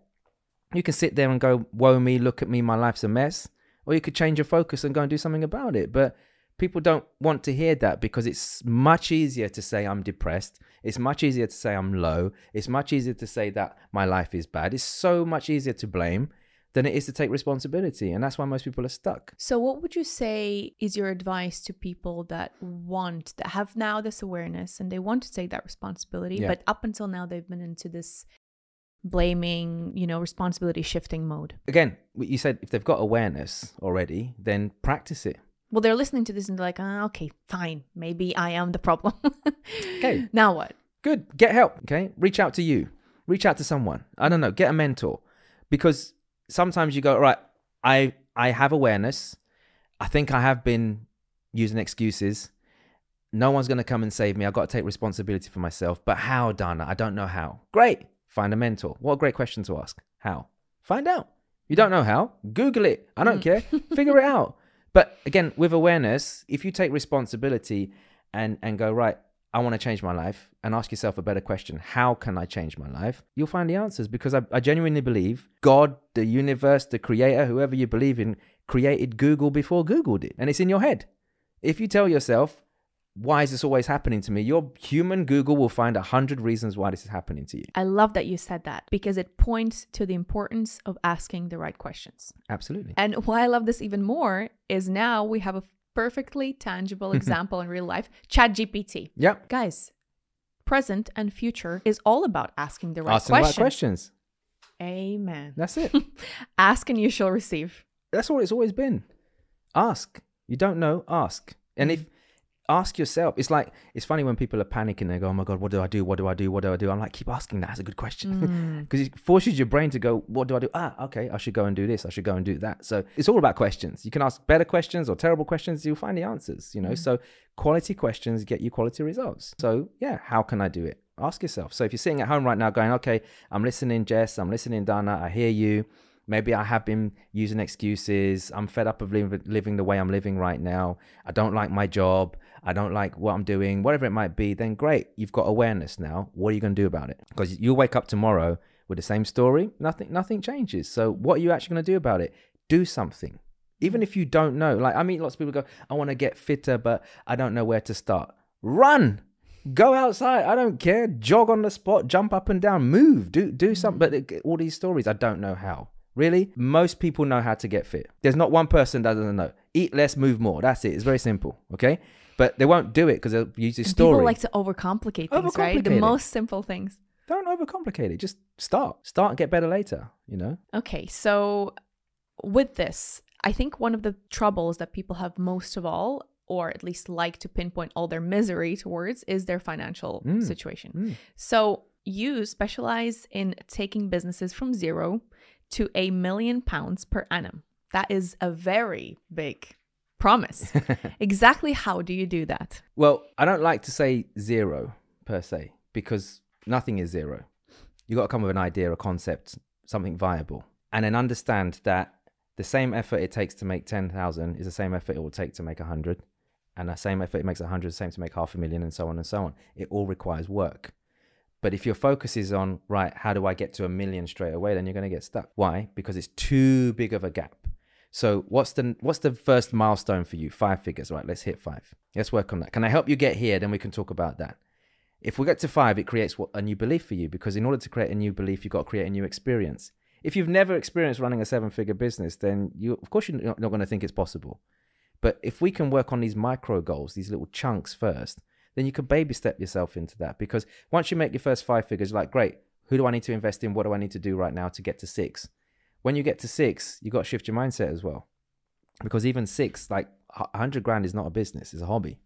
You can sit there and go, woe me, look at me, my life's a mess. Or you could change your focus and go and do something about it. But people don't want to hear that because it's much easier to say I'm depressed. It's much easier to say I'm low. It's much easier to say that my life is bad. It's so much easier to blame than it is to take responsibility. And that's why most people are stuck. So, what would you say is your advice to people that want, that have now this awareness and they want to take that responsibility, Yeah. but up until now they've been into this blaming, you know, responsibility shifting mode? Again, you said if they've got awareness already, then practice it. Well, they're listening to this and they're like, ah, okay, fine. Maybe I am the problem. Okay. Now what? Good. Get help. Okay. Reach out to you. Reach out to someone. I don't know. Get a mentor. Because sometimes you go, right, I I have awareness. I think I have been using excuses. No one's gonna come and save me. I've got to take responsibility for myself. But how, Dana? I don't know how. Great. Find a mentor. What a great question to ask. How? Find out. You don't know how? Google it. I don't care. Figure it out. But again, with awareness, if you take responsibility and and go, right, I want to change my life and ask yourself a better question. How can I change my life? You'll find the answers because I, I genuinely believe God, the universe, the creator, whoever you believe in, created Google before Google did. And it's in your head. If you tell yourself, why is this always happening to me? Your human Google will find a hundred reasons why this is happening to you. I love that you said that because it points to the importance of asking the right questions. Absolutely. And why I love this even more is now we have a perfectly tangible example in real life ChatGPT. Yep. Guys, present and future is all about asking the right Asking the right questions. questions. Amen. That's it. Ask and you shall receive. That's what it's always been. Ask. You don't know, ask. And if ask yourself, it's like it's funny when people are panicking. They go, "Oh my god, what do I do? What do I do? What do I do?" I'm like, keep asking that. That's a good question because it forces your brain to go, "What do I do?" Ah, okay, I should go and do this. I should go and do that. So it's all about questions. You can ask better questions or terrible questions. You'll find the answers. You know, so quality questions get you quality results. So yeah, how can I do it? Ask yourself. So if you're sitting at home right now, going, "Okay, I'm listening, Jess. I'm listening, Dana. I hear you." Maybe I have been using excuses. I'm fed up of living, living the way I'm living right now. I don't like my job. I don't like what I'm doing, whatever it might be. Then great, you've got awareness now. What are you going to do about it? Because you'll wake up tomorrow with the same story. Nothing, nothing changes. So what are you actually going to do about it? Do something. Even if you don't know. Like I meet lots of people go, I want to get fitter, but I don't know where to start. Run. Go outside. I don't care. Jog on the spot. Jump up and down. Move. Do do something. Mm-hmm. But it- all these stories, I don't know how. Really, most people know how to get fit. There's not one person that doesn't know. Eat less, move more. That's it. It's very simple. Okay, but they won't do it because they'll use this And story. people like to overcomplicate things, right? The it. most simple things. don't overcomplicate it. Just start. Start and get better later. You know. Okay, so with this, I think one of the troubles that people have most of all, or at least like to pinpoint all their misery towards, is their financial Mm, situation. mm. So you specialize in taking businesses from zero to a million pounds per annum. That is a very big promise. exactly how do you do that? Well, I don't like to say zero per se because nothing is zero. You've got to come with an idea, a concept, something viable, and then understand that the same effort it takes to make ten thousand is the same effort it will take to make a hundred, and the same effort it makes a hundred the same to make half a million, and so on and so on. It all requires work. But if your focus is on right, how do I get to a million straight away, then you're going to get stuck. Why? Because it's too big of a gap. So what's the what's the first milestone for you? Five figures, right? Let's hit five. Let's work on that. Can I help you get here? Then we can talk about that. If we get to five, it creates a new belief for you because in order to create a new belief, you've got to create a new experience. If you've never experienced running a seven-figure business, then you of course you're not, going to think it's possible. But if we can work on these micro goals, these little chunks first, then you can baby step yourself into that. Because once you make your first five figures, like, great, who do I need to invest in? What do I need to do right now to get to six? When you get to six, you got to shift your mindset as well. Because even six, like a hundred grand is not a business, it's a hobby.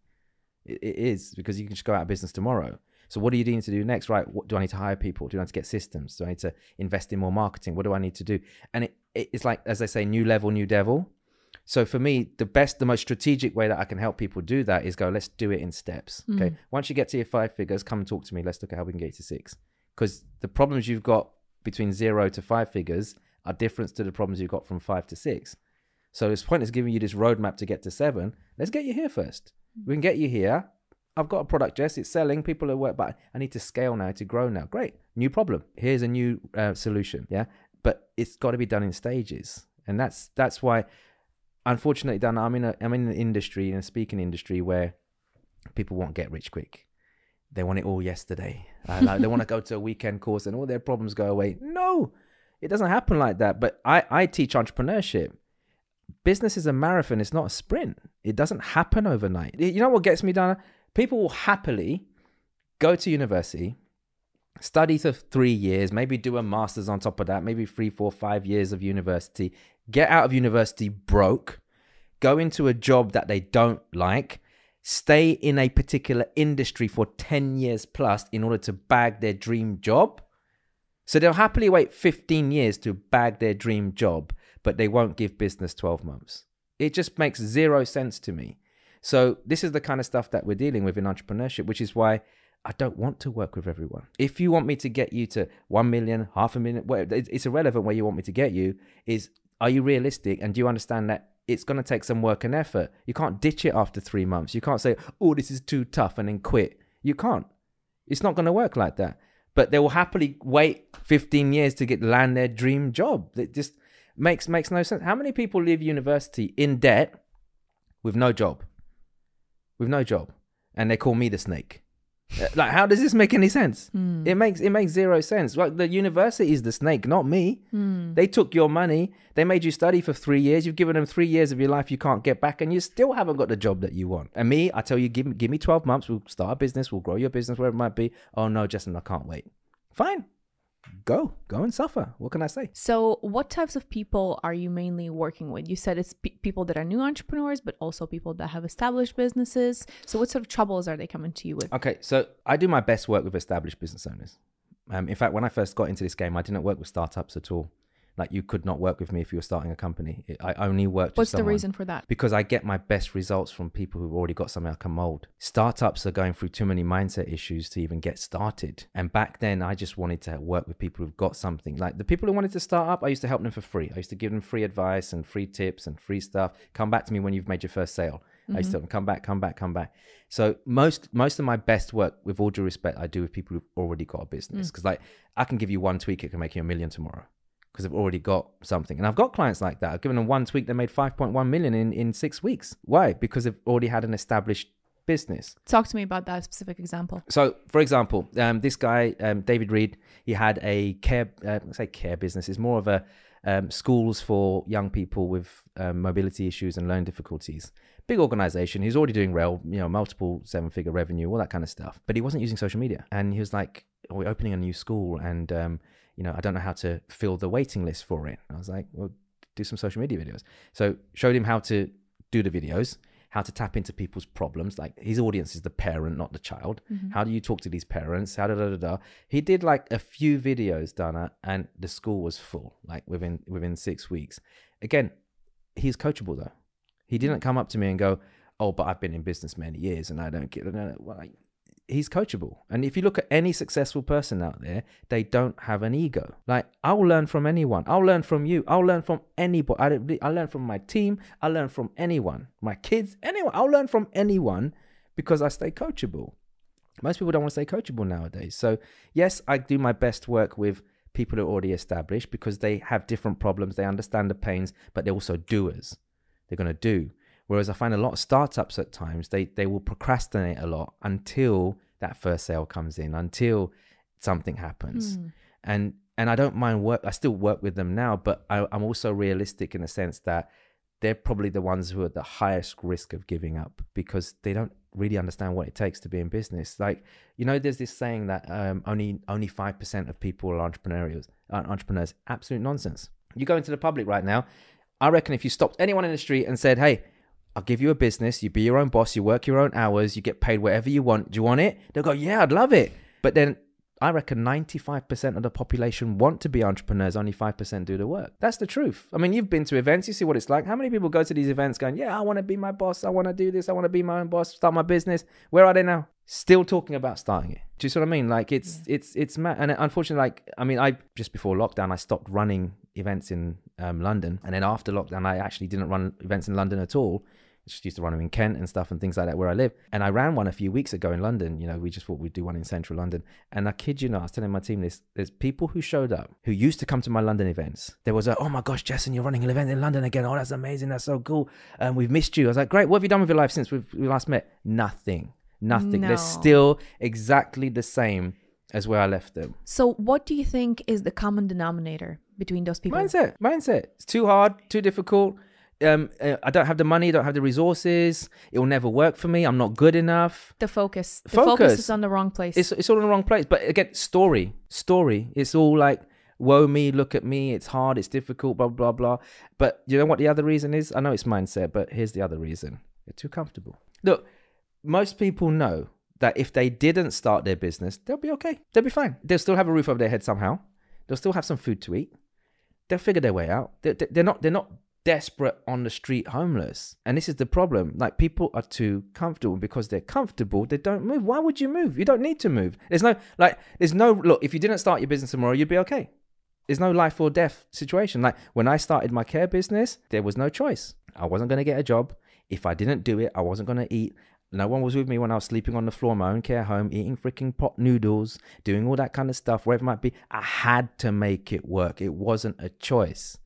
It, it is because you can just go out of business tomorrow. So what do you need to do next? Right? What do I need to hire people? Do I need to get systems? Do I need to invest in more marketing? What do I need to do? And it, it it's like as I say, new level, new devil. So for me, the best, the most strategic way that I can help people do that is go, let's do it in steps. Okay. Mm. Once you get to your five figures, come and talk to me. Let's look at how we can get to six. Because the problems you've got between zero to five figures are different to the problems you've got from five to six. So his point is giving you this roadmap to get to seven. Let's get you here first. We can get you here. I've got a product, Jess. It's selling. People are work, but I need to scale now to grow now. Great, new problem. Here's a new uh, solution. Yeah, but it's got to be done in stages, and that's that's why, unfortunately, Dan, I'm in a I'm in an industry in a speaking industry where people won't get rich quick. They want it all yesterday. Uh, like they want to go to a weekend course and all their problems go away. No, it doesn't happen like that. But I I teach entrepreneurship. Business is a marathon it's not a sprint. It doesn't happen overnight. You know what gets me done people will happily go to university study for three years maybe do a master's on top of that maybe three four five years of university get out of university broke go into a job that they don't like stay in a particular industry for 10 years plus in order to bag their dream job so they'll happily wait 15 years to bag their dream job but they won't give business 12 months. It just makes zero sense to me. So, this is the kind of stuff that we're dealing with in entrepreneurship, which is why I don't want to work with everyone. If you want me to get you to 1 million, half a million, it's irrelevant where you want me to get you, is are you realistic and do you understand that it's going to take some work and effort? You can't ditch it after three months. You can't say, oh, this is too tough and then quit. You can't. It's not going to work like that. But they will happily wait 15 years to get land their dream job. It just makes makes no sense. How many people leave university in debt with no job? With no job. And they call me the snake. Like how does this make any sense? Mm. It makes it makes zero sense. Like the university is the snake, not me. Mm. They took your money. They made you study for three years. You've given them three years of your life you can't get back, and you still haven't got the job that you want. And me, I tell you, give me give me twelve months. We'll start a business. We'll grow your business wherever it might be. Oh no, Jessen, I can't wait. Fine, go go and suffer. What can I say? So, what types of people are you mainly working with? You said it's pe- people that are new entrepreneurs, but also people that have established businesses. So, what sort of troubles are they coming to you with? Okay, so I do my best work with established business owners. Um, in fact, when I first got into this game, I didn't work with startups at all. Like you could not work with me if you were starting a company. It- I only worked. with What's the reason for that? Because I get my best results from people who've already got something I can mold. Startups are going through too many mindset issues to even get started. And back then, I just wanted to work with people who've got something. Like the people who wanted to start up, I used to help them for free. I used to give them free advice and free tips and free stuff. Come back to me when you've made your first sale. I used to mm-hmm. tell them, come back, come back, come back. So most most of my best work, with all due respect, I do with people who've already got a business. Mm. Because like I can give you one tweak, it can make you a million tomorrow because they've already got something. And I've got clients like that. I've given them one tweak, they made 5.1 million in, in six weeks. Why? Because they've already had an established business. Talk to me about that specific example. So, for example, um, this guy, um, David Reed, he had a care, uh, say care business. It's more of a um, schools for young people with um, mobility issues and learning difficulties. Big organization. He's already doing well, you know, multiple seven figure revenue, all that kind of stuff. But he wasn't using social media. And he was like, oh, we're opening a new school and, um, you know, I don't know how to fill the waiting list for it. I was like, well, do some social media videos. So showed him how to do the videos, how to tap into people's problems. Like his audience is the parent, not the child. Mm-hmm. How do you talk to these parents? How da da da da. He did like a few videos, Dana, and the school was full. Like within within six weeks. Again, he's coachable though. He didn't mm-hmm. come up to me and go, "Oh, but I've been in business many years and I don't get." No, no, well, like, he's coachable. And if you look at any successful person out there, they don't have an ego. Like I'll learn from anyone. I'll learn from you. I'll learn from anybody. I don't. I learn from my team. I learn from anyone. My kids. Anyone. I'll learn from anyone because I stay coachable. Most people don't want to stay coachable nowadays. So yes, I do my best work with people who are already established because they have different problems. They understand the pains, but they're also doers. They're going to do. Whereas I find a lot of startups at times they they will procrastinate a lot until that first sale comes in, until something happens. Hmm. And and I don't mind work. I still work with them now, but I, I'm also realistic in the sense that they're probably the ones who are the highest risk of giving up because they don't really understand what it takes to be in business. Like you know, there's this saying that um, only only five percent of people are entrepreneurs. Are entrepreneurs, absolute nonsense. You go into the public right now. I reckon if you stopped anyone in the street and said, "Hey," I'll give you a business. You be your own boss. You work your own hours. You get paid whatever you want. Do you want it? They'll go, yeah, I'd love it. But then I reckon 95% of the population want to be entrepreneurs, only 5% do the work. That's the truth. I mean, you've been to events, you see what it's like. How many people go to these events going, Yeah, I want to be my boss. I want to do this. I want to be my own boss, start my business. Where are they now? Still talking about starting it. Do you see what I mean? Like it's yeah. it's it's mad. And unfortunately, like I mean, I just before lockdown, I stopped running events in um, London, and then after lockdown, I actually didn't run events in London at all just used to run them in Kent and stuff and things like that where I live. And I ran one a few weeks ago in London. You know, we just thought we'd do one in central London. And I kid you not, I was telling my team this, there's people who showed up who used to come to my London events. There was a, oh my gosh, Jessen, you're running an event in London again. Oh, that's amazing. That's so cool. And um, we've missed you. I was like, great. What have you done with your life since we've, we last met? Nothing. Nothing. No. They're still exactly the same as where I left them. So, what do you think is the common denominator between those people? Mindset. Mindset. It's too hard, too difficult um, uh, I don't have the money, I don't have the resources. It will never work for me. I'm not good enough. The focus, the focus, focus is on the wrong place. It's it's all in the wrong place. But again, story, story. It's all like, woe me, look at me. It's hard. It's difficult. Blah blah blah. But you know what the other reason is? I know it's mindset, but here's the other reason. They're too comfortable. Look, most people know that if they didn't start their business, they'll be okay. They'll be fine. They'll still have a roof over their head somehow. They'll still have some food to eat. They'll figure their way out. They're, they're not. They're not desperate on the street homeless. And this is the problem. Like people are too comfortable because they're comfortable, they don't move. Why would you move? You don't need to move. There's no like there's no look, if you didn't start your business tomorrow, you'd be okay. There's no life or death situation. Like when I started my care business, there was no choice. I wasn't going to get a job. If I didn't do it, I wasn't going to eat. No one was with me when I was sleeping on the floor in my own care home, eating freaking pot noodles, doing all that kind of stuff, wherever it might be. I had to make it work. It wasn't a choice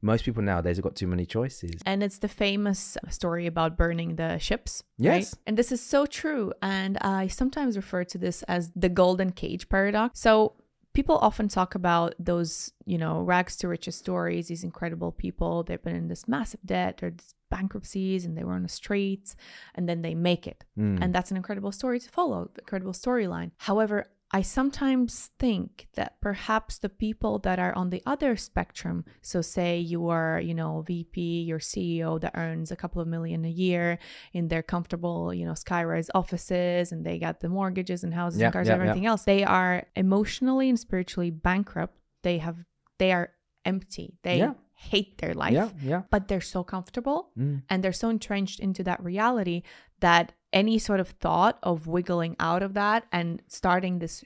most people nowadays have got too many choices. And it's the famous story about burning the ships. Yes. Right? And this is so true. And I sometimes refer to this as the golden cage paradox. So people often talk about those, you know, rags to riches stories, these incredible people. They've been in this massive debt or this bankruptcies and they were on the streets and then they make it. Mm. And that's an incredible story to follow, incredible storyline. However, I sometimes think that perhaps the people that are on the other spectrum, so say you are, you know, VP, your CEO that earns a couple of million a year in their comfortable, you know, skyrise offices and they got the mortgages and houses yeah, and cars yeah, and everything yeah. else, they are emotionally and spiritually bankrupt. They have, they are empty. They hate their life. Yeah, yeah. But they're so comfortable mm. and they're so entrenched into that reality that any sort of thought of wiggling out of that and starting this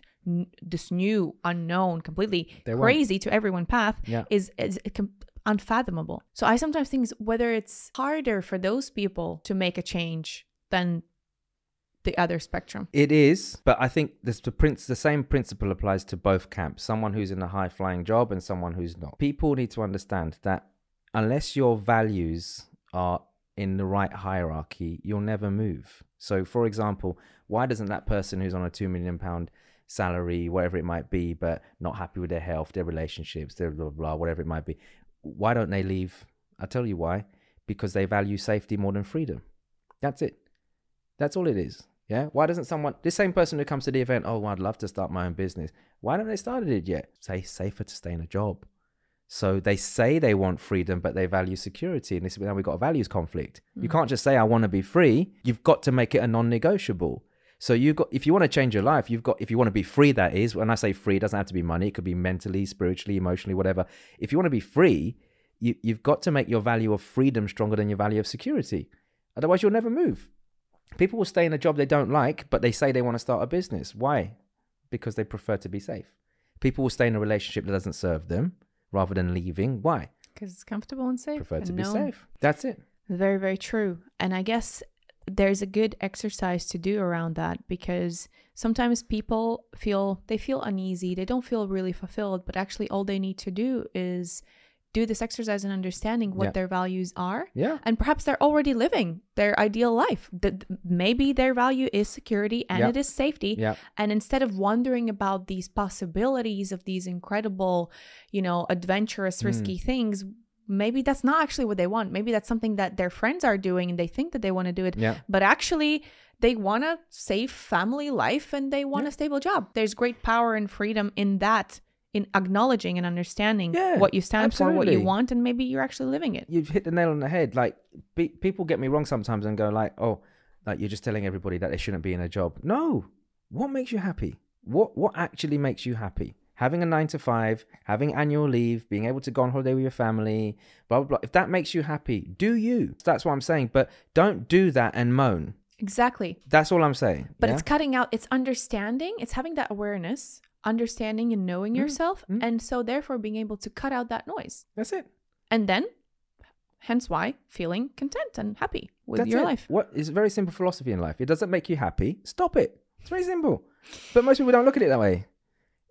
this new unknown completely they crazy won't. to everyone path yeah. is is unfathomable so i sometimes think whether it's harder for those people to make a change than the other spectrum it is but i think this the prince the same principle applies to both camps someone who's in a high flying job and someone who's not people need to understand that unless your values are in the right hierarchy, you'll never move. So, for example, why doesn't that person who's on a two million pound salary, whatever it might be, but not happy with their health, their relationships, their blah, blah, blah, whatever it might be, why don't they leave? I'll tell you why. Because they value safety more than freedom. That's it. That's all it is. Yeah. Why doesn't someone, this same person who comes to the event, oh, well, I'd love to start my own business. Why don't they started it yet? Say safer to stay in a job. So they say they want freedom, but they value security. And this is now we've got a values conflict. Mm. You can't just say, I want to be free. You've got to make it a non negotiable. So you got if you want to change your life, you've got if you want to be free, that is. When I say free, it doesn't have to be money, it could be mentally, spiritually, emotionally, whatever. If you want to be free, you, you've got to make your value of freedom stronger than your value of security. Otherwise you'll never move. People will stay in a job they don't like, but they say they want to start a business. Why? Because they prefer to be safe. People will stay in a relationship that doesn't serve them rather than leaving. Why? Because it's comfortable and safe. Prefer and to be safe. That's it. Very, very true. And I guess there's a good exercise to do around that because sometimes people feel they feel uneasy, they don't feel really fulfilled, but actually all they need to do is do this exercise and understanding what yeah. their values are. Yeah. And perhaps they're already living their ideal life. That maybe their value is security and yeah. it is safety. Yeah. And instead of wondering about these possibilities of these incredible, you know, adventurous, risky mm. things, maybe that's not actually what they want. Maybe that's something that their friends are doing and they think that they want to do it. Yeah. But actually they want a safe family life and they want yeah. a stable job. There's great power and freedom in that in acknowledging and understanding yeah, what you stand absolutely. for, what you want, and maybe you're actually living it. You've hit the nail on the head. Like be, people get me wrong sometimes and go like, oh, like you're just telling everybody that they shouldn't be in a job. No, what makes you happy? What what actually makes you happy? Having a nine to five, having annual leave, being able to go on holiday with your family, blah blah blah. If that makes you happy, do you? That's what I'm saying. But don't do that and moan. Exactly. That's all I'm saying. But yeah? it's cutting out, it's understanding, it's having that awareness, understanding and knowing yourself. mm. And so, therefore, being able to cut out that noise. that's it. And then, hence why, feeling content and happy with That's your it. life. What is a very simple philosophy in life. It doesn't make you happy. Stop it. It's very simple. But most people don't look at it that way.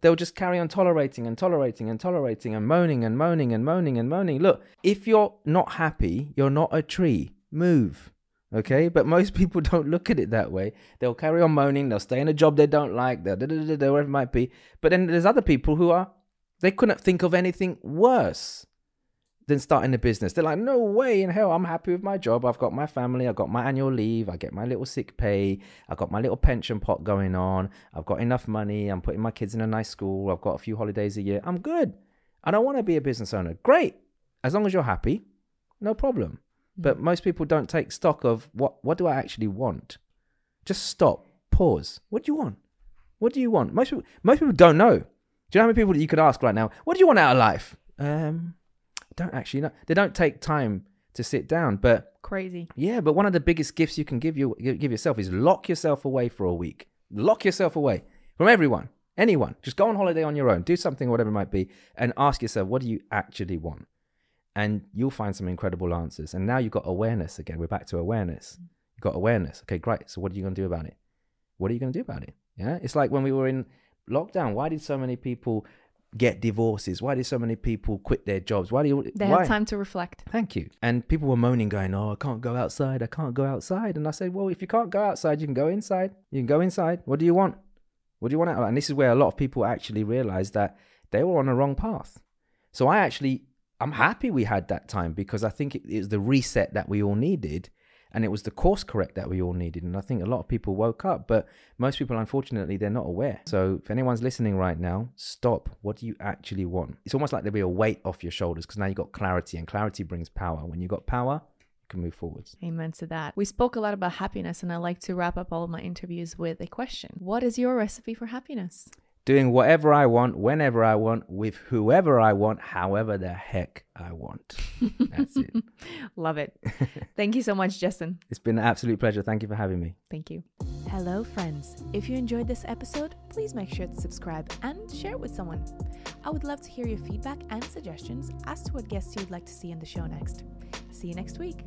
They'll just carry on tolerating and tolerating and tolerating and moaning and moaning and moaning and moaning. Look, if you're not happy, you're not a tree. Move. Okay? But most people don't look at it that way. They'll carry on moaning. They'll stay in a job they don't like, they'll whatever it might be. But then there's other people who are, they couldn't think of anything worse than starting a business. They're like, no way in hell, I'm happy with my job. I've got my family, I've got my annual leave, I get my little sick pay, I've got my little pension pot going on, I've got enough money, I'm putting my kids in a nice school, I've got a few holidays a year. I'm good. I don't want to be a business owner. Great. As long as you're happy, no problem. But most people don't take stock of what what do I actually want? Just stop, pause. What do you want? What do you want? Most people most people don't know. Do you know how many people that you could ask right now? What do you want out of life? Um, don't actually know. They don't take time to sit down. But Crazy. yeah, but one of the biggest gifts you can give you give yourself is lock yourself away for a week. Lock yourself away from everyone, anyone. Just go on holiday on your own. Do something, or whatever it might be, and ask yourself, what do you actually want? And you'll find some incredible answers. And now you've got awareness again. We're back to awareness. Mm. You've got awareness. Okay, great. So what are you going to do about it? What are you going to do about it? Yeah, it's like when we were in lockdown. Why did so many people get divorces? Why did so many people quit their jobs? Why do you? They why? had time to reflect. Thank you. And people were moaning, going, "Oh, I can't go outside. I can't go outside." And I said, "Well, if you can't go outside, you can go inside. You can go inside. What do you want? What do you want out?" And this is where a lot of people actually realized that they were on the wrong path. So I actually, I'm happy we had that time because I think it is the reset that we all needed. And it was the course correct that we all needed. And I think a lot of people woke up, but most people, unfortunately, they're not aware. So if anyone's listening right now, stop. What do you actually want? It's almost like there'll be a weight off your shoulders because now you've got clarity, and clarity brings power. When you've got power, you can move forwards. Amen to that. We spoke a lot about happiness, and I like to wrap up all of my interviews with a question What is your recipe for happiness? Doing whatever I want, whenever I want, with whoever I want, however the heck I want. That's it. Love it. Thank you so much, Jessen. It's been an absolute pleasure. Thank you for having me. Thank you. Hello, friends. If you enjoyed this episode, please make sure to subscribe and share it with someone. I would love to hear your feedback and suggestions as to what guests you'd like to see in the show next. See you next week.